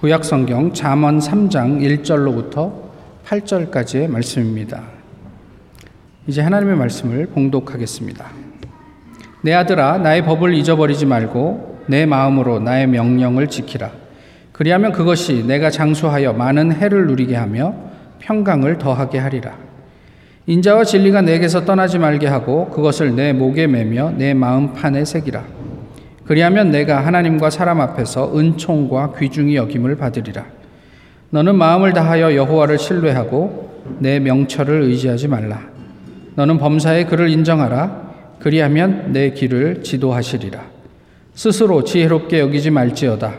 구약 성경 잠언 3장 1절로부터 8절까지의 말씀입니다. 이제 하나님의 말씀을 봉독하겠습니다. 내 아들아 나의 법을 잊어버리지 말고 내 마음으로 나의 명령을 지키라. 그리하면 그것이 내가 장수하여 많은 해를 누리게 하며 평강을 더하게 하리라. 인자와 진리가 내게서 떠나지 말게 하고 그것을 내 목에 매며 내 마음판에 새기라. 그리하면 내가 하나님과 사람 앞에서 은총과 귀중히 여김을 받으리라. 너는 마음을 다하여 여호와를 신뢰하고 내 명철을 의지하지 말라. 너는 범사에 그를 인정하라. 그리하면 내 길을 지도하시리라. 스스로 지혜롭게 여기지 말지어다.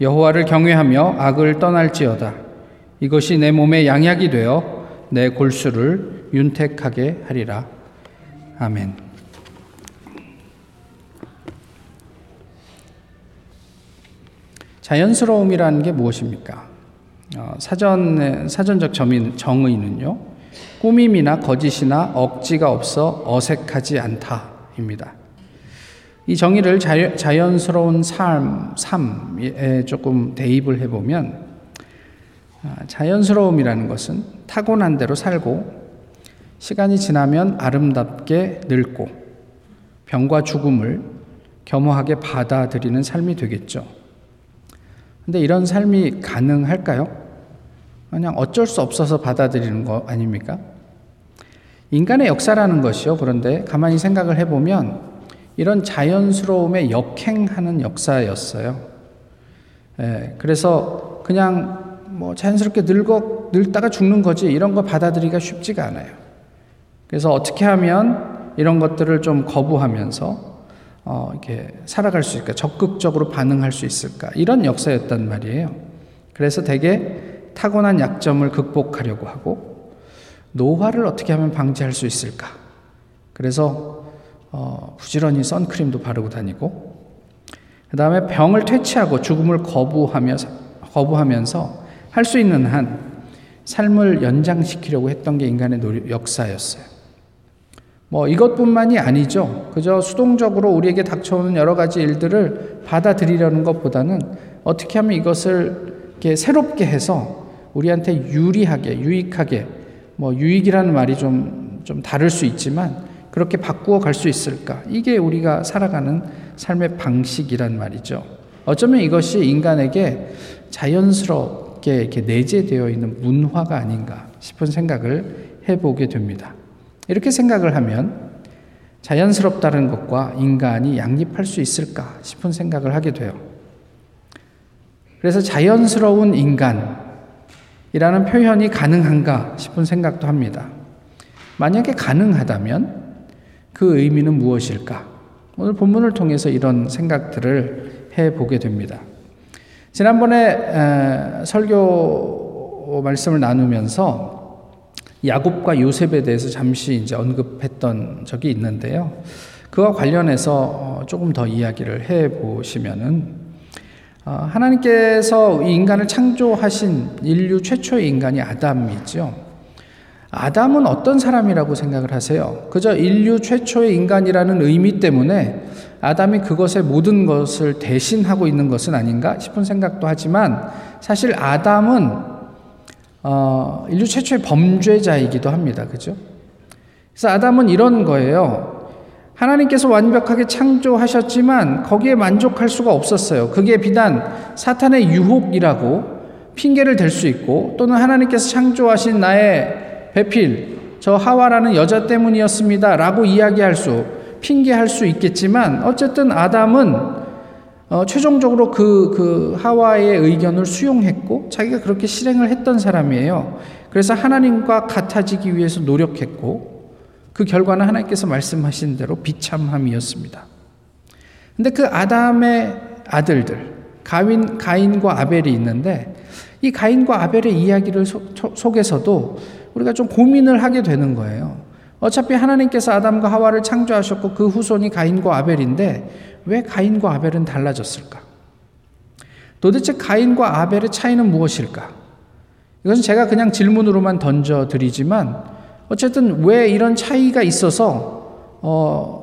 여호와를 경외하며 악을 떠날지어다. 이것이 내 몸에 양약이 되어 내 골수를 윤택하게 하리라. 아멘. 자연스러움이라는 게 무엇입니까? 어, 사전 사전적 정의, 정의는요, 꾸밈이나 거짓이나 억지가 없어 어색하지 않다입니다. 이 정의를 자연, 자연스러운 삶, 삶에 조금 대입을 해보면, 아, 자연스러움이라는 것은 타고난 대로 살고, 시간이 지나면 아름답게 늙고, 병과 죽음을 겸허하게 받아들이는 삶이 되겠죠. 근데 이런 삶이 가능할까요? 그냥 어쩔 수 없어서 받아들이는 거 아닙니까? 인간의 역사라는 것이요. 그런데 가만히 생각을 해보면 이런 자연스러움에 역행하는 역사였어요. 예, 그래서 그냥 뭐 자연스럽게 늙어, 늙다가 죽는 거지 이런 거 받아들이기가 쉽지가 않아요. 그래서 어떻게 하면 이런 것들을 좀 거부하면서 어, 이렇게 살아갈 수 있을까? 적극적으로 반응할 수 있을까? 이런 역사였단 말이에요. 그래서 대개 타고난 약점을 극복하려고 하고 노화를 어떻게 하면 방지할 수 있을까? 그래서 어, 부지런히 선크림도 바르고 다니고 그 다음에 병을 퇴치하고 죽음을 거부하며 거부하면서 할 수 있는 한 삶을 연장시키려고 했던 게 인간의 노력, 역사였어요. 뭐 이것뿐만이 아니죠. 그저 수동적으로 우리에게 닥쳐오는 여러 가지 일들을 받아들이려는 것보다는 어떻게 하면 이것을 이렇게 새롭게 해서 우리한테 유리하게, 유익하게, 뭐 유익이라는 말이 좀, 좀 다를 수 있지만 그렇게 바꾸어 갈 수 있을까? 이게 우리가 살아가는 삶의 방식이란 말이죠. 어쩌면 이것이 인간에게 자연스럽게 이렇게 내재되어 있는 문화가 아닌가 싶은 생각을 해보게 됩니다. 이렇게 생각을 하면 자연스럽다는 것과 인간이 양립할 수 있을까 싶은 생각을 하게 돼요. 그래서 자연스러운 인간이라는 표현이 가능한가 싶은 생각도 합니다. 만약에 가능하다면 그 의미는 무엇일까? 오늘 본문을 통해서 이런 생각들을 해 보게 됩니다. 지난번에 설교 말씀을 나누면서 야곱과 요셉에 대해서 잠시 이제 언급했던 적이 있는데요. 그와 관련해서 어, 조금 더 이야기를 해 보시면은 어, 하나님께서 인간을 창조하신 인류 최초의 인간이 아담이죠. 아담은 어떤 사람이라고 생각을 하세요? 그저 인류 최초의 인간이라는 의미 때문에 아담이 그것의 모든 것을 대신하고 있는 것은 아닌가 싶은 생각도 하지만 사실 아담은 어, 인류 최초의 범죄자이기도 합니다. 그죠? 그래서 아담은 이런 거예요. 하나님께서 완벽하게 창조하셨지만 거기에 만족할 수가 없었어요. 그게 비단 사탄의 유혹이라고 핑계를 댈 수 있고 또는 하나님께서 창조하신 나의 배필, 저 하와라는 여자 때문이었습니다. 라고 이야기할 수, 핑계할 수 있겠지만 어쨌든 아담은 어, 최종적으로 그, 그 하와의 의견을 수용했고 자기가 그렇게 실행을 했던 사람이에요. 그래서 하나님과 같아지기 위해서 노력했고 그 결과는 하나님께서 말씀하신 대로 비참함이었습니다. 근데 그 아담의 아들들, 가인, 가인과 아벨이 있는데 이 가인과 아벨의 이야기를 소, 속에서도 우리가 좀 고민을 하게 되는 거예요. 어차피 하나님께서 아담과 하와를 창조하셨고 그 후손이 가인과 아벨인데 왜 가인과 아벨은 달라졌을까? 도대체 가인과 아벨의 차이는 무엇일까? 이것은 제가 그냥 질문으로만 던져 드리지만 어쨌든 왜 이런 차이가 있어서 어,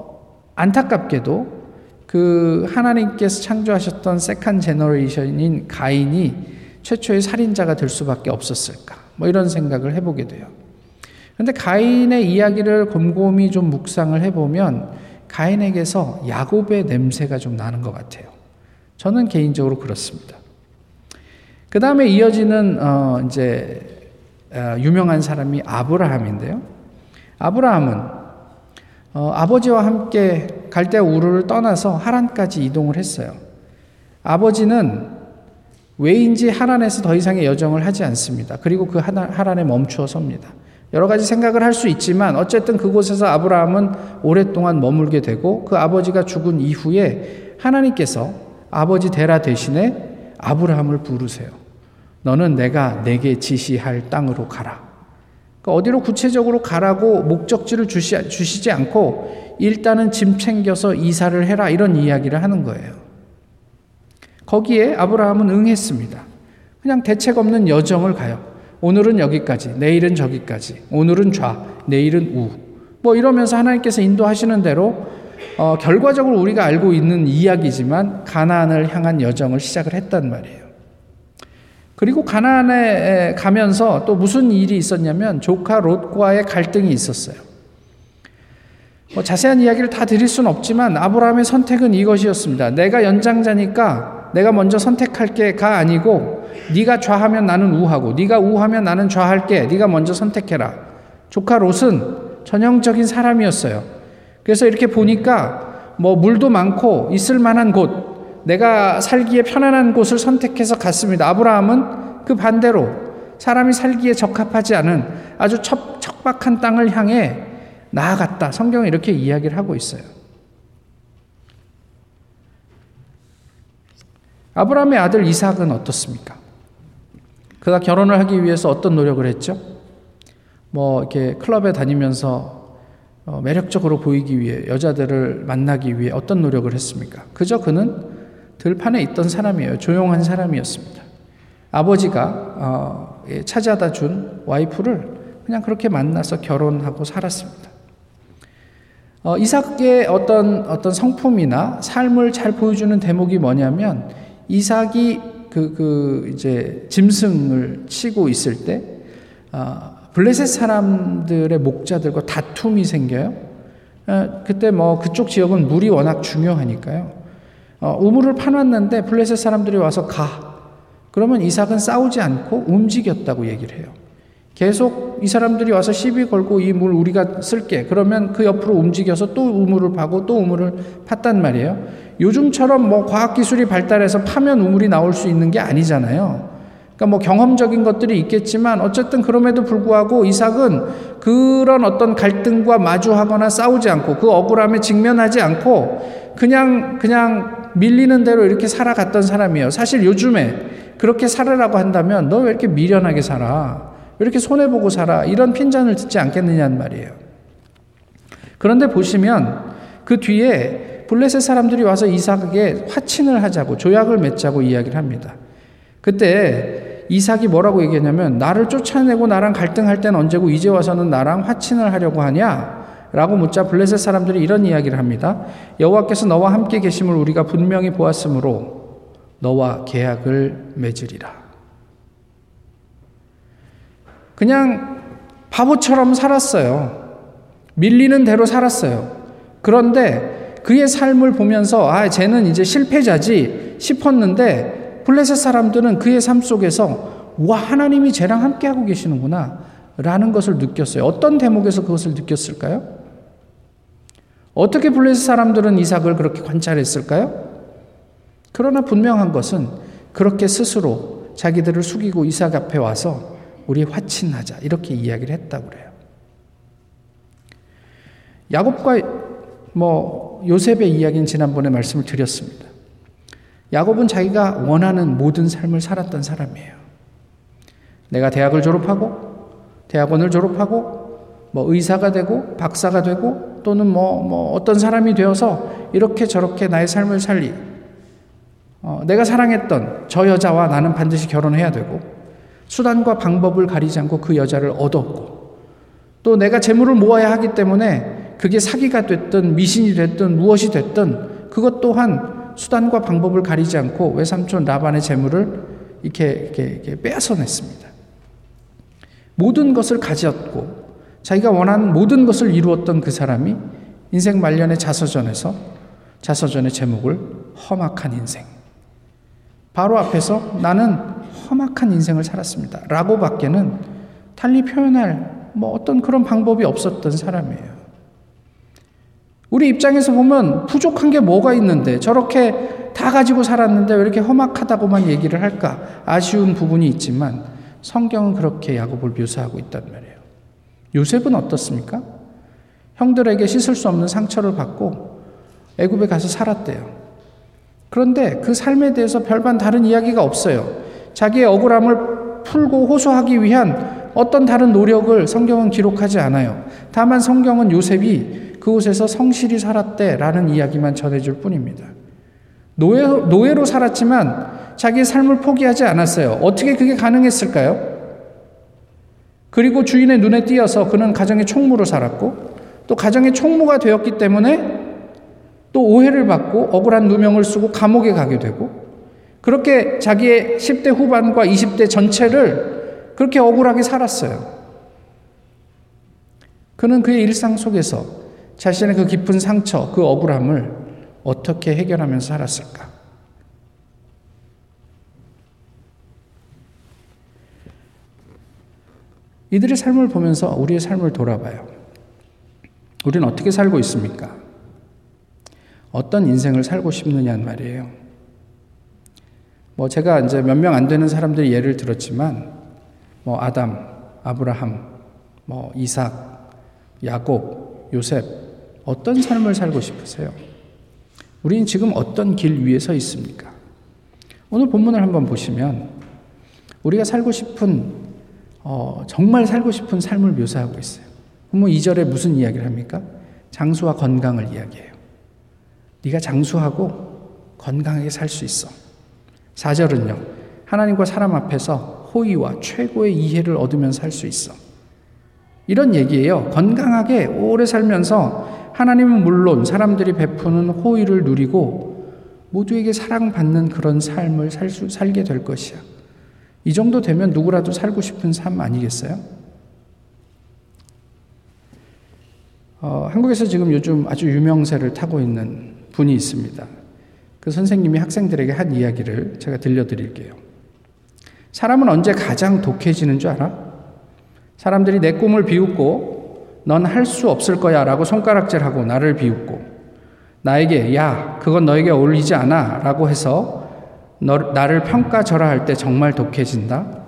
안타깝게도 그 하나님께서 창조하셨던 second generation인 가인이 최초의 살인자가 될 수밖에 없었을까? 뭐 이런 생각을 해보게 돼요. 그런데 가인의 이야기를 곰곰이 좀 묵상을 해보면 가인에게서 야곱의 냄새가 좀 나는 것 같아요. 저는 개인적으로 그렇습니다. 그 다음에 이어지는 어 이제 어 유명한 사람이 아브라함인데요. 아브라함은 어 아버지와 함께 갈대 우르를 떠나서 하란까지 이동을 했어요. 아버지는 왜인지 하란에서 더 이상의 여정을 하지 않습니다. 그리고 그 하란에 멈추어 섭니다. 여러 가지 생각을 할 수 있지만 어쨌든 그곳에서 아브라함은 오랫동안 머물게 되고 그 아버지가 죽은 이후에 하나님께서 아버지 데라 대신에 아브라함을 부르세요. 너는 내가 내게 지시할 땅으로 가라. 그러니까 어디로 구체적으로 가라고 목적지를 주시, 주시지 않고 일단은 짐 챙겨서 이사를 해라 이런 이야기를 하는 거예요. 거기에 아브라함은 응했습니다. 그냥 대책 없는 여정을 가요. 오늘은 여기까지, 내일은 저기까지, 오늘은 좌, 내일은 우. 뭐 이러면서 하나님께서 인도하시는 대로 어, 결과적으로 우리가 알고 있는 이야기지만 가나안을 향한 여정을 시작을 했단 말이에요. 그리고 가나안에 가면서 또 무슨 일이 있었냐면 조카 롯과의 갈등이 있었어요. 뭐 자세한 이야기를 다 드릴 수는 없지만 아브라함의 선택은 이것이었습니다. 내가 연장자니까 내가 먼저 선택할게가 아니고 네가 좌하면 나는 우하고 네가 우하면 나는 좌할게. 네가 먼저 선택해라. 조카 롯은 전형적인 사람이었어요. 그래서 이렇게 보니까 뭐 물도 많고 있을 만한 곳, 내가 살기에 편안한 곳을 선택해서 갔습니다. 아브라함은 그 반대로 사람이 살기에 적합하지 않은 아주 척, 척박한 땅을 향해 나아갔다. 성경은 이렇게 이야기를 하고 있어요. 아브라함의 아들 이삭은 어떻습니까? 그가 결혼을 하기 위해서 어떤 노력을 했죠? 뭐 이렇게 클럽에 다니면서 어, 매력적으로 보이기 위해 여자들을 만나기 위해 어떤 노력을 했습니까? 그저 그는 들판에 있던 사람이에요. 조용한 사람이었습니다. 아버지가 어, 예, 찾아다 준 와이프를 그냥 그렇게 만나서 결혼하고 살았습니다. 어, 이삭의 어떤 어떤 성품이나 삶을 잘 보여주는 대목이 뭐냐면 이삭이 그, 그, 이제, 짐승을 치고 있을 때, 아, 블레셋 사람들의 목자들과 다툼이 생겨요. 아, 그때 뭐 그쪽 지역은 물이 워낙 중요하니까요. 어, 우물을 파놨는데 블레셋 사람들이 와서 가. 그러면 이삭은 싸우지 않고 움직였다고 얘기를 해요. 계속 이 사람들이 와서 시비 걸고 이 물 우리가 쓸게. 그러면 그 옆으로 움직여서 또 우물을 파고 또 우물을 팠단 말이에요. 요즘처럼 뭐 과학기술이 발달해서 파면 우물이 나올 수 있는 게 아니잖아요. 그러니까 뭐 경험적인 것들이 있겠지만 어쨌든 그럼에도 불구하고 이삭은 그런 어떤 갈등과 마주하거나 싸우지 않고 그 억울함에 직면하지 않고 그냥 그냥 밀리는 대로 이렇게 살아갔던 사람이에요. 사실 요즘에 그렇게 살으라고 한다면 너 왜 이렇게 미련하게 살아? 왜 이렇게 손해보고 살아? 이런 핀잔을 듣지 않겠느냐는 말이에요. 그런데 보시면 그 뒤에 블레셋 사람들이 와서 이삭에게 화친을 하자고 조약을 맺자고 이야기를 합니다. 그때 이삭이 뭐라고 얘기했냐면 나를 쫓아내고 나랑 갈등할 때는 언제고 이제 와서는 나랑 화친을 하려고 하냐? 라고 묻자 블레셋 사람들이 이런 이야기를 합니다. 여호와께서 너와 함께 계심을 우리가 분명히 보았으므로 너와 계약을 맺으리라. 그냥 바보처럼 살았어요. 밀리는 대로 살았어요. 그런데 그의 삶을 보면서 아, 쟤는 이제 실패자지 싶었는데 블레셋 사람들은 그의 삶 속에서 와, 하나님이 쟤랑 함께하고 계시는구나 라는 것을 느꼈어요. 어떤 대목에서 그것을 느꼈을까요? 어떻게 블레셋 사람들은 이삭을 그렇게 관찰했을까요? 그러나 분명한 것은 그렇게 스스로 자기들을 숙이고 이삭 앞에 와서 우리 화친하자 이렇게 이야기를 했다고 그래요. 야곱과 뭐 요셉의 이야기는 지난번에 말씀을 드렸습니다. 야곱은 자기가 원하는 모든 삶을 살았던 사람이에요. 내가 대학을 졸업하고 대학원을 졸업하고 뭐 의사가 되고 박사가 되고 또는 뭐, 뭐 어떤 사람이 되어서 이렇게 저렇게 나의 삶을 살리. 어, 내가 사랑했던 저 여자와 나는 반드시 결혼해야 되고 수단과 방법을 가리지 않고 그 여자를 얻었고 또 내가 재물을 모아야 하기 때문에 그게 사기가 됐든 미신이 됐든 무엇이 됐든 그것 또한 수단과 방법을 가리지 않고 외삼촌 라반의 재물을 이렇게, 이렇게, 이렇게 빼앗아냈습니다. 모든 것을 가졌고 자기가 원하는 모든 것을 이루었던 그 사람이 인생 말년의 자서전에서 자서전의 제목을 험악한 인생. 바로 앞에서 나는 험악한 인생을 살았습니다. 라고 밖에는 달리 표현할 뭐 어떤 그런 방법이 없었던 사람이에요. 우리 입장에서 보면 부족한 게 뭐가 있는데 저렇게 다 가지고 살았는데 왜 이렇게 험악하다고만 얘기를 할까? 아쉬운 부분이 있지만 성경은 그렇게 야곱을 묘사하고 있단 말이에요. 요셉은 어떻습니까? 형들에게 씻을 수 없는 상처를 받고 애굽에 가서 살았대요. 그런데 그 삶에 대해서 별반 다른 이야기가 없어요. 자기의 억울함을 풀고 호소하기 위한 어떤 다른 노력을 성경은 기록하지 않아요. 다만 성경은 요셉이 그곳에서 성실히 살았대라는 이야기만 전해줄 뿐입니다. 노예, 노예로 살았지만 자기의 삶을 포기하지 않았어요. 어떻게 그게 가능했을까요? 그리고 주인의 눈에 띄어서 그는 가정의 총무로 살았고 또 가정의 총무가 되었기 때문에 또 오해를 받고 억울한 누명을 쓰고 감옥에 가게 되고 그렇게 자기의 10대 후반과 20대 전체를 그렇게 억울하게 살았어요. 그는 그의 일상 속에서 자신의 그 깊은 상처, 그 억울함을 어떻게 해결하면서 살았을까? 이들의 삶을 보면서 우리의 삶을 돌아봐요. 우리는 어떻게 살고 있습니까? 어떤 인생을 살고 싶느냐는 말이에요. 뭐 제가 이제 몇 명 안 되는 사람들이 예를 들었지만 뭐 아담, 아브라함, 뭐 이삭, 야곱, 요셉 어떤 삶을 살고 싶으세요? 우리는 지금 어떤 길 위에 서 있습니까? 오늘 본문을 한번 보시면 우리가 살고 싶은 어, 정말 살고 싶은 삶을 묘사하고 있어요. 본문 2절에 무슨 이야기를 합니까? 장수와 건강을 이야기해요. 네가 장수하고 건강하게 살 수 있어. 4절은요. 하나님과 사람 앞에서 호의와 최고의 이해를 얻으면 살 수 있어. 이런 얘기예요. 건강하게 오래 살면서 하나님은 물론 사람들이 베푸는 호의를 누리고 모두에게 사랑받는 그런 삶을 살 수, 살게 될 것이야. 이 정도 되면 누구라도 살고 싶은 삶 아니겠어요? 어, 한국에서 지금 요즘 아주 유명세를 타고 있는 분이 있습니다. 그 선생님이 학생들에게 한 이야기를 제가 들려드릴게요. 사람은 언제 가장 독해지는 줄 알아? 사람들이 내 꿈을 비웃고 넌 할 수 없을 거야 라고 손가락질하고 나를 비웃고 나에게 야, 그건 너에게 어울리지 않아 라고 해서 너, 나를 평가절하할 때 정말 독해진다?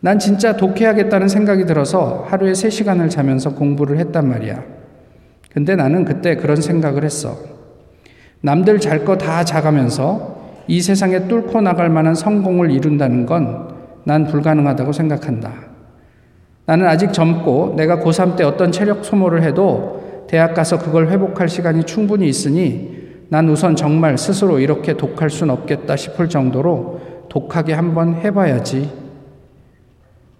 난 진짜 독해야겠다는 생각이 들어서 하루에 3시간을 자면서 공부를 했단 말이야. 근데 나는 그때 그런 생각을 했어. 남들 잘 거 다 자가면서 이 세상에 뚫고 나갈 만한 성공을 이룬다는 건 난 불가능하다고 생각한다. 나는 아직 젊고 내가 고3 때 어떤 체력 소모를 해도 대학 가서 그걸 회복할 시간이 충분히 있으니 난 우선 정말 스스로 이렇게 독할 순 없겠다 싶을 정도로 독하게 한번 해봐야지.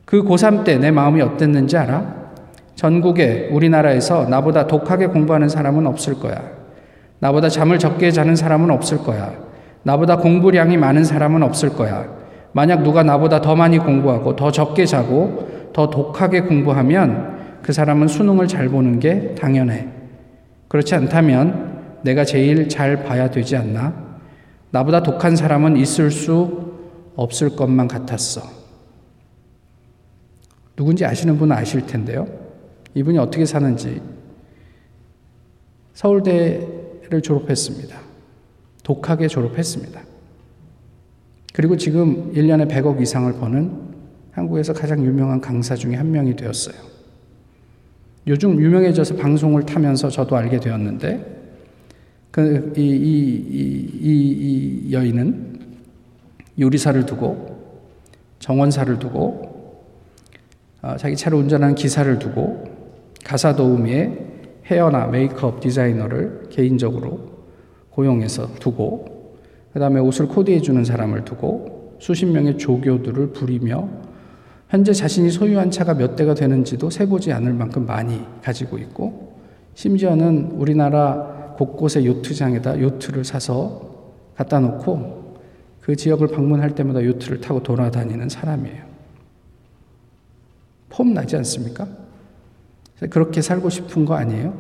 그 고3 때 내 마음이 어땠는지 알아? 전국에 우리나라에서 나보다 독하게 공부하는 사람은 없을 거야. 나보다 잠을 적게 자는 사람은 없을 거야. 나보다 공부량이 많은 사람은 없을 거야. 만약 누가 나보다 더 많이 공부하고 더 적게 자고 더 독하게 공부하면 그 사람은 수능을 잘 보는 게 당연해. 그렇지 않다면 내가 제일 잘 봐야 되지 않나? 나보다 독한 사람은 있을 수 없을 것만 같았어. 누군지 아시는 분은 아실 텐데요. 이분이 어떻게 사는지 서울대 를 졸업했습니다. 독하게 졸업했습니다. 그리고 지금 1년에 100억 이상을 버는 한국에서 가장 유명한 강사 중에 한 명이 되었어요. 요즘 유명해져서 방송을 타면서 저도 알게 되었는데 그, 이, 이, 이, 이 여인은 요리사를 두고 정원사를 두고 어, 자기 차를 운전하는 기사를 두고 가사 도우미에 헤어나 메이크업 디자이너를 개인적으로 고용해서 두고 그 다음에 옷을 코디해 주는 사람을 두고 수십 명의 조교들을 부리며 현재 자신이 소유한 차가 몇 대가 되는지도 세보지 않을 만큼 많이 가지고 있고 심지어는 우리나라 곳곳에 요트장에다 요트를 사서 갖다 놓고 그 지역을 방문할 때마다 요트를 타고 돌아다니는 사람이에요. 폼 나지 않습니까? 그렇게 살고 싶은 거 아니에요?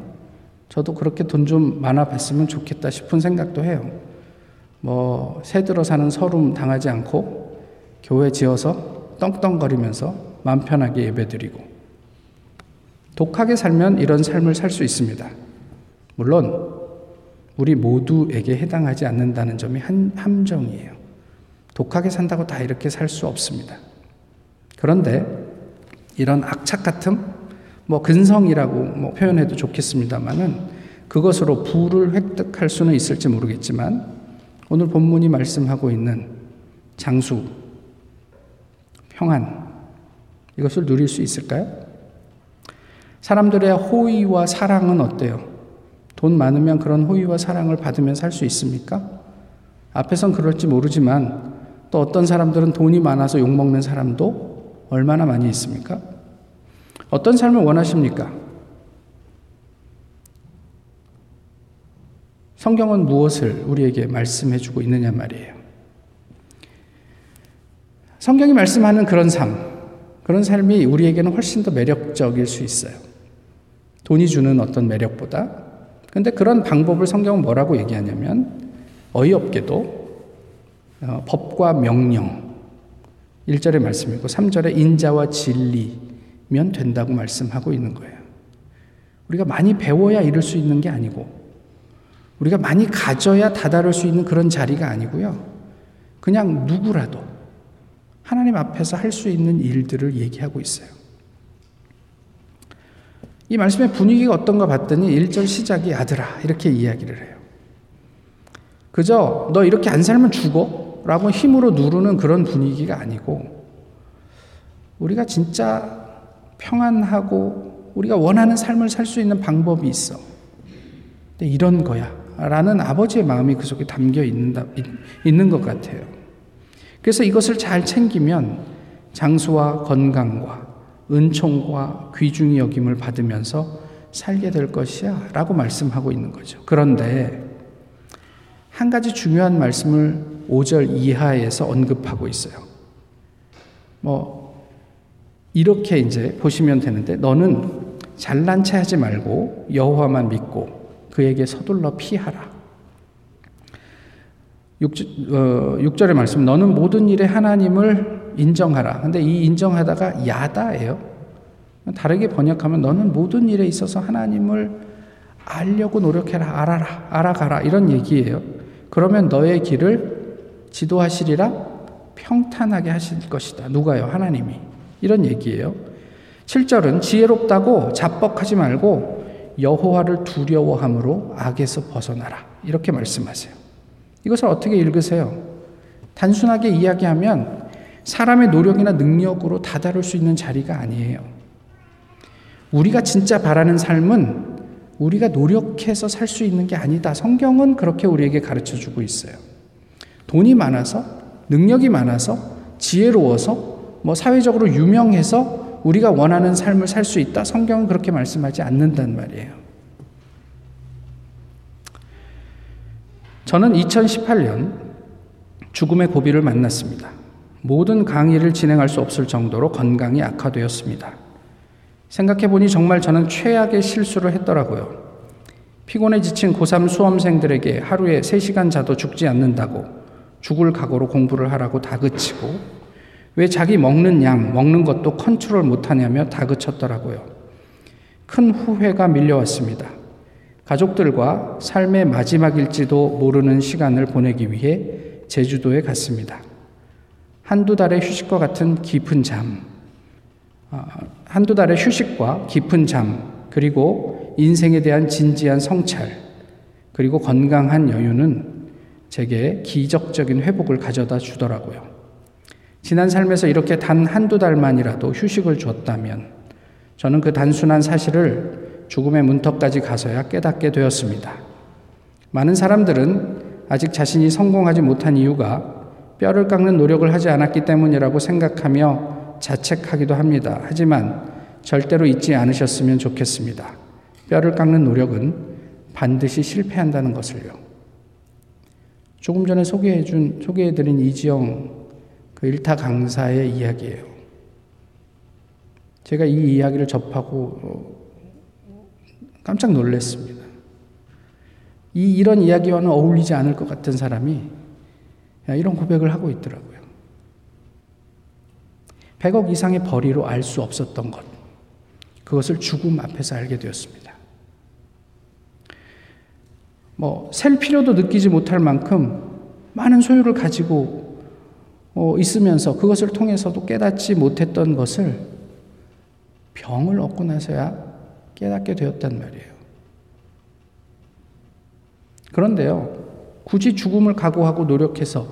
저도 그렇게 돈 좀 많아 봤으면 좋겠다 싶은 생각도 해요. 뭐, 새 들어 사는 서름 당하지 않고 교회 지어서 떵떵거리면서 마음 편하게 예배 드리고 독하게 살면 이런 삶을 살 수 있습니다. 물론 우리 모두에게 해당하지 않는다는 점이 한 함정이에요. 독하게 산다고 다 이렇게 살 수 없습니다. 그런데 이런 악착 같은 뭐 근성이라고 뭐 표현해도 좋겠습니다만은 그것으로 부를 획득할 수는 있을지 모르겠지만 오늘 본문이 말씀하고 있는 장수, 평안 이것을 누릴 수 있을까요? 사람들의 호의와 사랑은 어때요? 돈 많으면 그런 호의와 사랑을 받으면 살 수 있습니까? 앞에선 그럴지 모르지만 또 어떤 사람들은 돈이 많아서 욕먹는 사람도 얼마나 많이 있습니까? 어떤 삶을 원하십니까? 성경은 무엇을 우리에게 말씀해 주고 있느냐 말이에요. 성경이 말씀하는 그런 삶, 그런 삶이 우리에게는 훨씬 더 매력적일 수 있어요. 돈이 주는 어떤 매력보다. 근데 그런 방법을 성경은 뭐라고 얘기하냐면, 어이없게도 어, 법과 명령, 1절의 말씀이고 3절의 인자와 진리 면 된다고 말씀하고 있는 거예요. 우리가 많이 배워야 이룰 수 있는 게 아니고, 우리가 많이 가져야 다다를 수 있는 그런 자리가 아니고요. 그냥 누구라도 하나님 앞에서 할 수 있는 일들을 얘기하고 있어요. 이 말씀의 분위기가 어떤가 봤더니 1절 시작이 아들아 이렇게 이야기를 해요. 그저 너 이렇게 안 살면 죽어 라고 힘으로 누르는 그런 분위기가 아니고 우리가 진짜 평안하고 우리가 원하는 삶을 살 수 있는 방법이 있어. 이런 거야. 라는 아버지의 마음이 그 속에 담겨 있는다, 있는 것 같아요. 그래서 이것을 잘 챙기면 장수와 건강과 은총과 귀중히 여김을 받으면서 살게 될 것이야 라고 말씀하고 있는 거죠. 그런데 한 가지 중요한 말씀을 5절 이하에서 언급하고 있어요. 뭐, 이렇게 이제 보시면 되는데, 너는 잘난 체 하지 말고 여호와만 믿고 그에게 서둘러 피하라. 6, 어, 6절의 말씀, 너는 모든 일에 하나님을 인정하라. 근데 이 인정하다가 야다예요. 다르게 번역하면 너는 모든 일에 있어서 하나님을 알려고 노력해라, 알아라, 알아가라. 이런 얘기예요. 그러면 너의 길을 지도하시리라 평탄하게 하실 것이다. 누가요? 하나님이. 이런 얘기예요. 7절은 지혜롭다고 자뻑하지 말고 여호와를 두려워함으로 악에서 벗어나라. 이렇게 말씀하세요. 이것을 어떻게 읽으세요? 단순하게 이야기하면 사람의 노력이나 능력으로 다다를 수 있는 자리가 아니에요. 우리가 진짜 바라는 삶은 우리가 노력해서 살 수 있는 게 아니다. 성경은 그렇게 우리에게 가르쳐 주고 있어요. 돈이 많아서, 능력이 많아서, 지혜로워서, 뭐 사회적으로 유명해서 우리가 원하는 삶을 살 수 있다. 성경은 그렇게 말씀하지 않는단 말이에요. 저는 2018년 죽음의 고비를 만났습니다. 모든 강의를 진행할 수 없을 정도로 건강이 악화되었습니다. 생각해보니 정말 저는 최악의 실수를 했더라고요. 피곤에 지친 고3 수험생들에게 하루에 3시간 자도 죽지 않는다고 죽을 각오로 공부를 하라고 다그치고 왜 자기 먹는 양, 먹는 것도 컨트롤 못하냐며 다그쳤더라고요. 큰 후회가 밀려왔습니다. 가족들과 삶의 마지막일지도 모르는 시간을 보내기 위해 제주도에 갔습니다. 한두 달의 휴식과 같은 깊은 잠, 아, 한두 달의 휴식과 깊은 잠, 그리고 인생에 대한 진지한 성찰, 그리고 건강한 여유는 제게 기적적인 회복을 가져다 주더라고요. 지난 삶에서 이렇게 단 한두 달만이라도 휴식을 줬다면 저는 그 단순한 사실을 죽음의 문턱까지 가서야 깨닫게 되었습니다. 많은 사람들은 아직 자신이 성공하지 못한 이유가 뼈를 깎는 노력을 하지 않았기 때문이라고 생각하며 자책하기도 합니다. 하지만 절대로 잊지 않으셨으면 좋겠습니다. 뼈를 깎는 노력은 반드시 실패한다는 것을요. 조금 전에 소개해준, 소개해드린 이지영 그 일타 강사의 이야기예요. 제가 이 이야기를 접하고 어, 깜짝 놀랐습니다. 이 이런 이야기와는 어울리지 않을 것 같은 사람이 이런 고백을 하고 있더라고요. 100억 이상의 벌이로 알 수 없었던 것. 그것을 죽음 앞에서 알게 되었습니다. 뭐, 셀 필요도 느끼지 못할 만큼 많은 소유를 가지고 어, 있으면서 그것을 통해서도 깨닫지 못했던 것을 병을 얻고 나서야 깨닫게 되었단 말이에요. 그런데요, 굳이 죽음을 각오하고 노력해서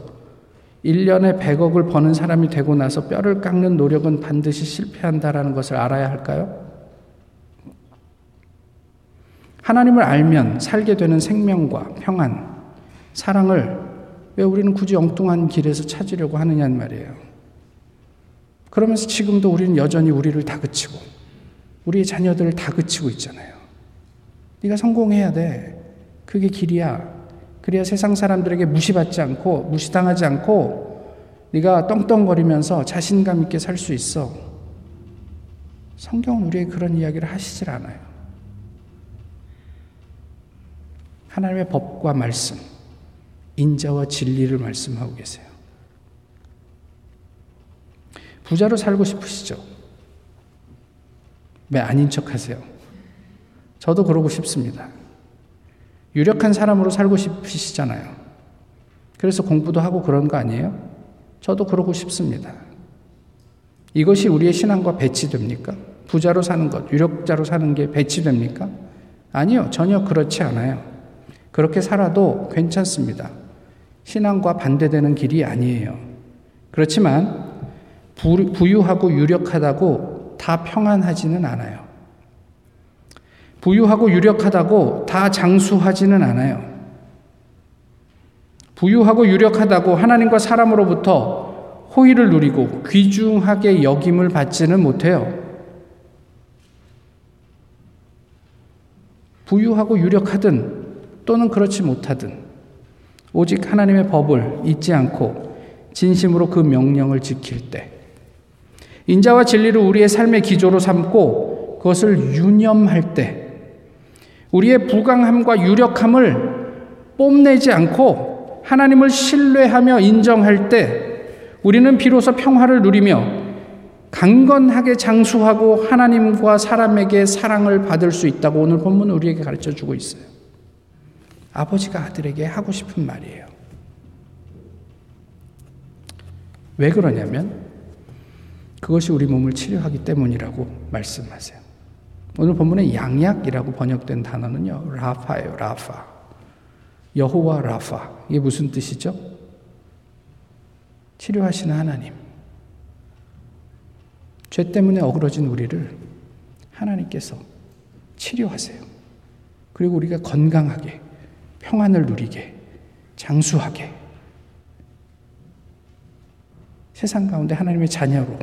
1년에 100억을 버는 사람이 되고 나서 뼈를 깎는 노력은 반드시 실패한다라는 것을 알아야 할까요? 하나님을 알면 살게 되는 생명과 평안, 사랑을 왜 우리는 굳이 엉뚱한 길에서 찾으려고 하느냐는 말이에요. 그러면서 지금도 우리는 여전히 우리를 다그치고 우리의 자녀들을 다그치고 있잖아요. 네가 성공해야 돼. 그게 길이야. 그래야 세상 사람들에게 무시받지 않고 무시당하지 않고 네가 떵떵거리면서 자신감 있게 살 수 있어. 성경은 우리에게 그런 이야기를 하시질 않아요. 하나님의 법과 말씀, 인자와 진리를 말씀하고 계세요. 부자로 살고 싶으시죠? 왜 아닌 척 하세요? 저도 그러고 싶습니다. 유력한 사람으로 살고 싶으시잖아요. 그래서 공부도 하고 그런 거 아니에요? 저도 그러고 싶습니다. 이것이 우리의 신앙과 배치됩니까? 부자로 사는 것, 유력자로 사는 게 배치됩니까? 아니요, 전혀 그렇지 않아요. 그렇게 살아도 괜찮습니다. 신앙과 반대되는 길이 아니에요. 그렇지만 부유하고 유력하다고 다 평안하지는 않아요. 부유하고 유력하다고 다 장수하지는 않아요. 부유하고 유력하다고 하나님과 사람으로부터 호의를 누리고 귀중하게 여김을 받지는 못해요. 부유하고 유력하든 또는 그렇지 못하든 오직 하나님의 법을 잊지 않고 진심으로 그 명령을 지킬 때 인자와 진리를 우리의 삶의 기조로 삼고 그것을 유념할 때 우리의 부강함과 유력함을 뽐내지 않고 하나님을 신뢰하며 인정할 때 우리는 비로소 평화를 누리며 강건하게 장수하고 하나님과 사람에게 사랑을 받을 수 있다고 오늘 본문 우리에게 가르쳐 주고 있어요. 아버지가 아들에게 하고 싶은 말이에요. 왜 그러냐면 그것이 우리 몸을 치료하기 때문이라고 말씀하세요. 오늘 본문에 양약이라고 번역된 단어는요, 라파예요, 라파. 여호와 라파. 이게 무슨 뜻이죠? 치료하시는 하나님. 죄 때문에 어그러진 우리를 하나님께서 치료하세요. 그리고 우리가 건강하게, 평안을 누리게, 장수하게, 세상 가운데 하나님의 자녀로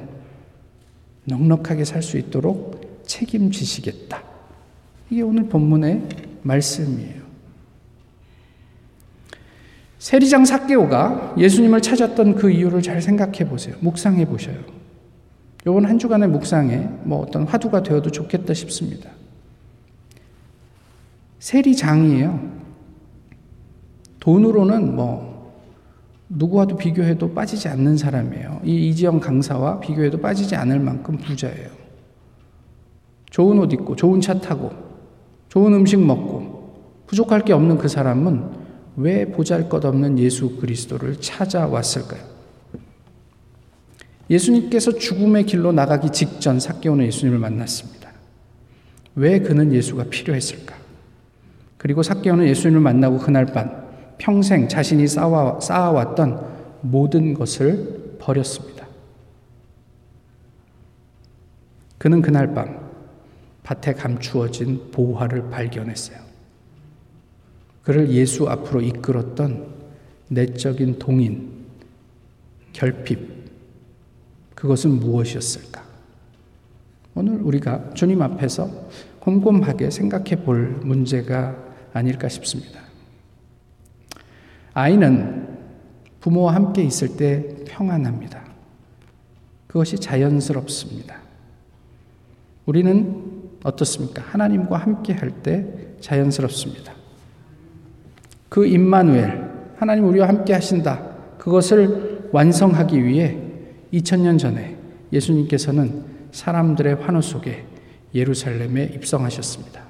넉넉하게 살 수 있도록 책임지시겠다. 이게 오늘 본문의 말씀이에요. 세리장 사개오가 예수님을 찾았던 그 이유를 잘 생각해 보세요. 묵상해 보셔요. 요번 한 주간의 묵상에 뭐 어떤 화두가 되어도 좋겠다 싶습니다. 세리장이에요. 돈으로는 뭐 누구와도 비교해도 빠지지 않는 사람이에요. 이 이지영 강사와 비교해도 빠지지 않을 만큼 부자예요. 좋은 옷 입고 좋은 차 타고 좋은 음식 먹고 부족할 게 없는 그 사람은 왜 보잘 것 없는 예수 그리스도를 찾아왔을까요? 예수님께서 죽음의 길로 나가기 직전 삭개오는 예수님을 만났습니다. 왜 그는 예수가 필요했을까? 그리고 삭개오는 예수님을 만나고 그날 밤 평생 자신이 쌓아, 쌓아왔던 모든 것을 버렸습니다. 그는 그날 밤 밭에 감추어진 보화를 발견했어요. 그를 예수 앞으로 이끌었던 내적인 동인, 결핍, 그것은 무엇이었을까? 오늘 우리가 주님 앞에서 곰곰하게 생각해 볼 문제가 아닐까 싶습니다. 아이는 부모와 함께 있을 때 평안합니다. 그것이 자연스럽습니다. 우리는 어떻습니까? 하나님과 함께 할 때 자연스럽습니다. 그 임마누엘, 하나님 우리와 함께 하신다. 그것을 완성하기 위해 2000년 전에 예수님께서는 사람들의 환호 속에 예루살렘에 입성하셨습니다.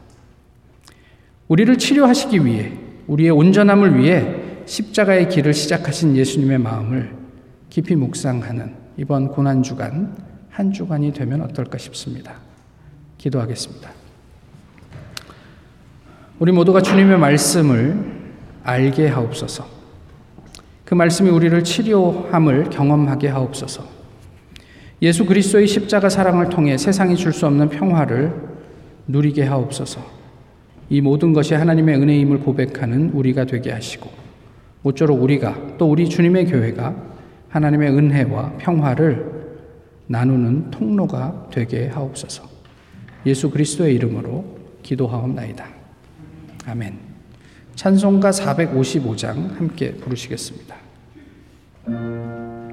우리를 치료하시기 위해, 우리의 온전함을 위해 십자가의 길을 시작하신 예수님의 마음을 깊이 묵상하는 이번 고난주간 한 주간이 되면 어떨까 싶습니다. 기도하겠습니다. 우리 모두가 주님의 말씀을 알게 하옵소서. 그 말씀이 우리를 치료함을 경험하게 하옵소서. 예수 그리스도의 십자가 사랑을 통해 세상이 줄 수 없는 평화를 누리게 하옵소서. 이 모든 것이 하나님의 은혜임을 고백하는 우리가 되게 하시고 모쪼록 우리가 또 우리 주님의 교회가 하나님의 은혜와 평화를 나누는 통로가 되게 하옵소서. 예수 그리스도의 이름으로 기도하옵나이다. 아멘. 찬송가 455장 함께 부르시겠습니다.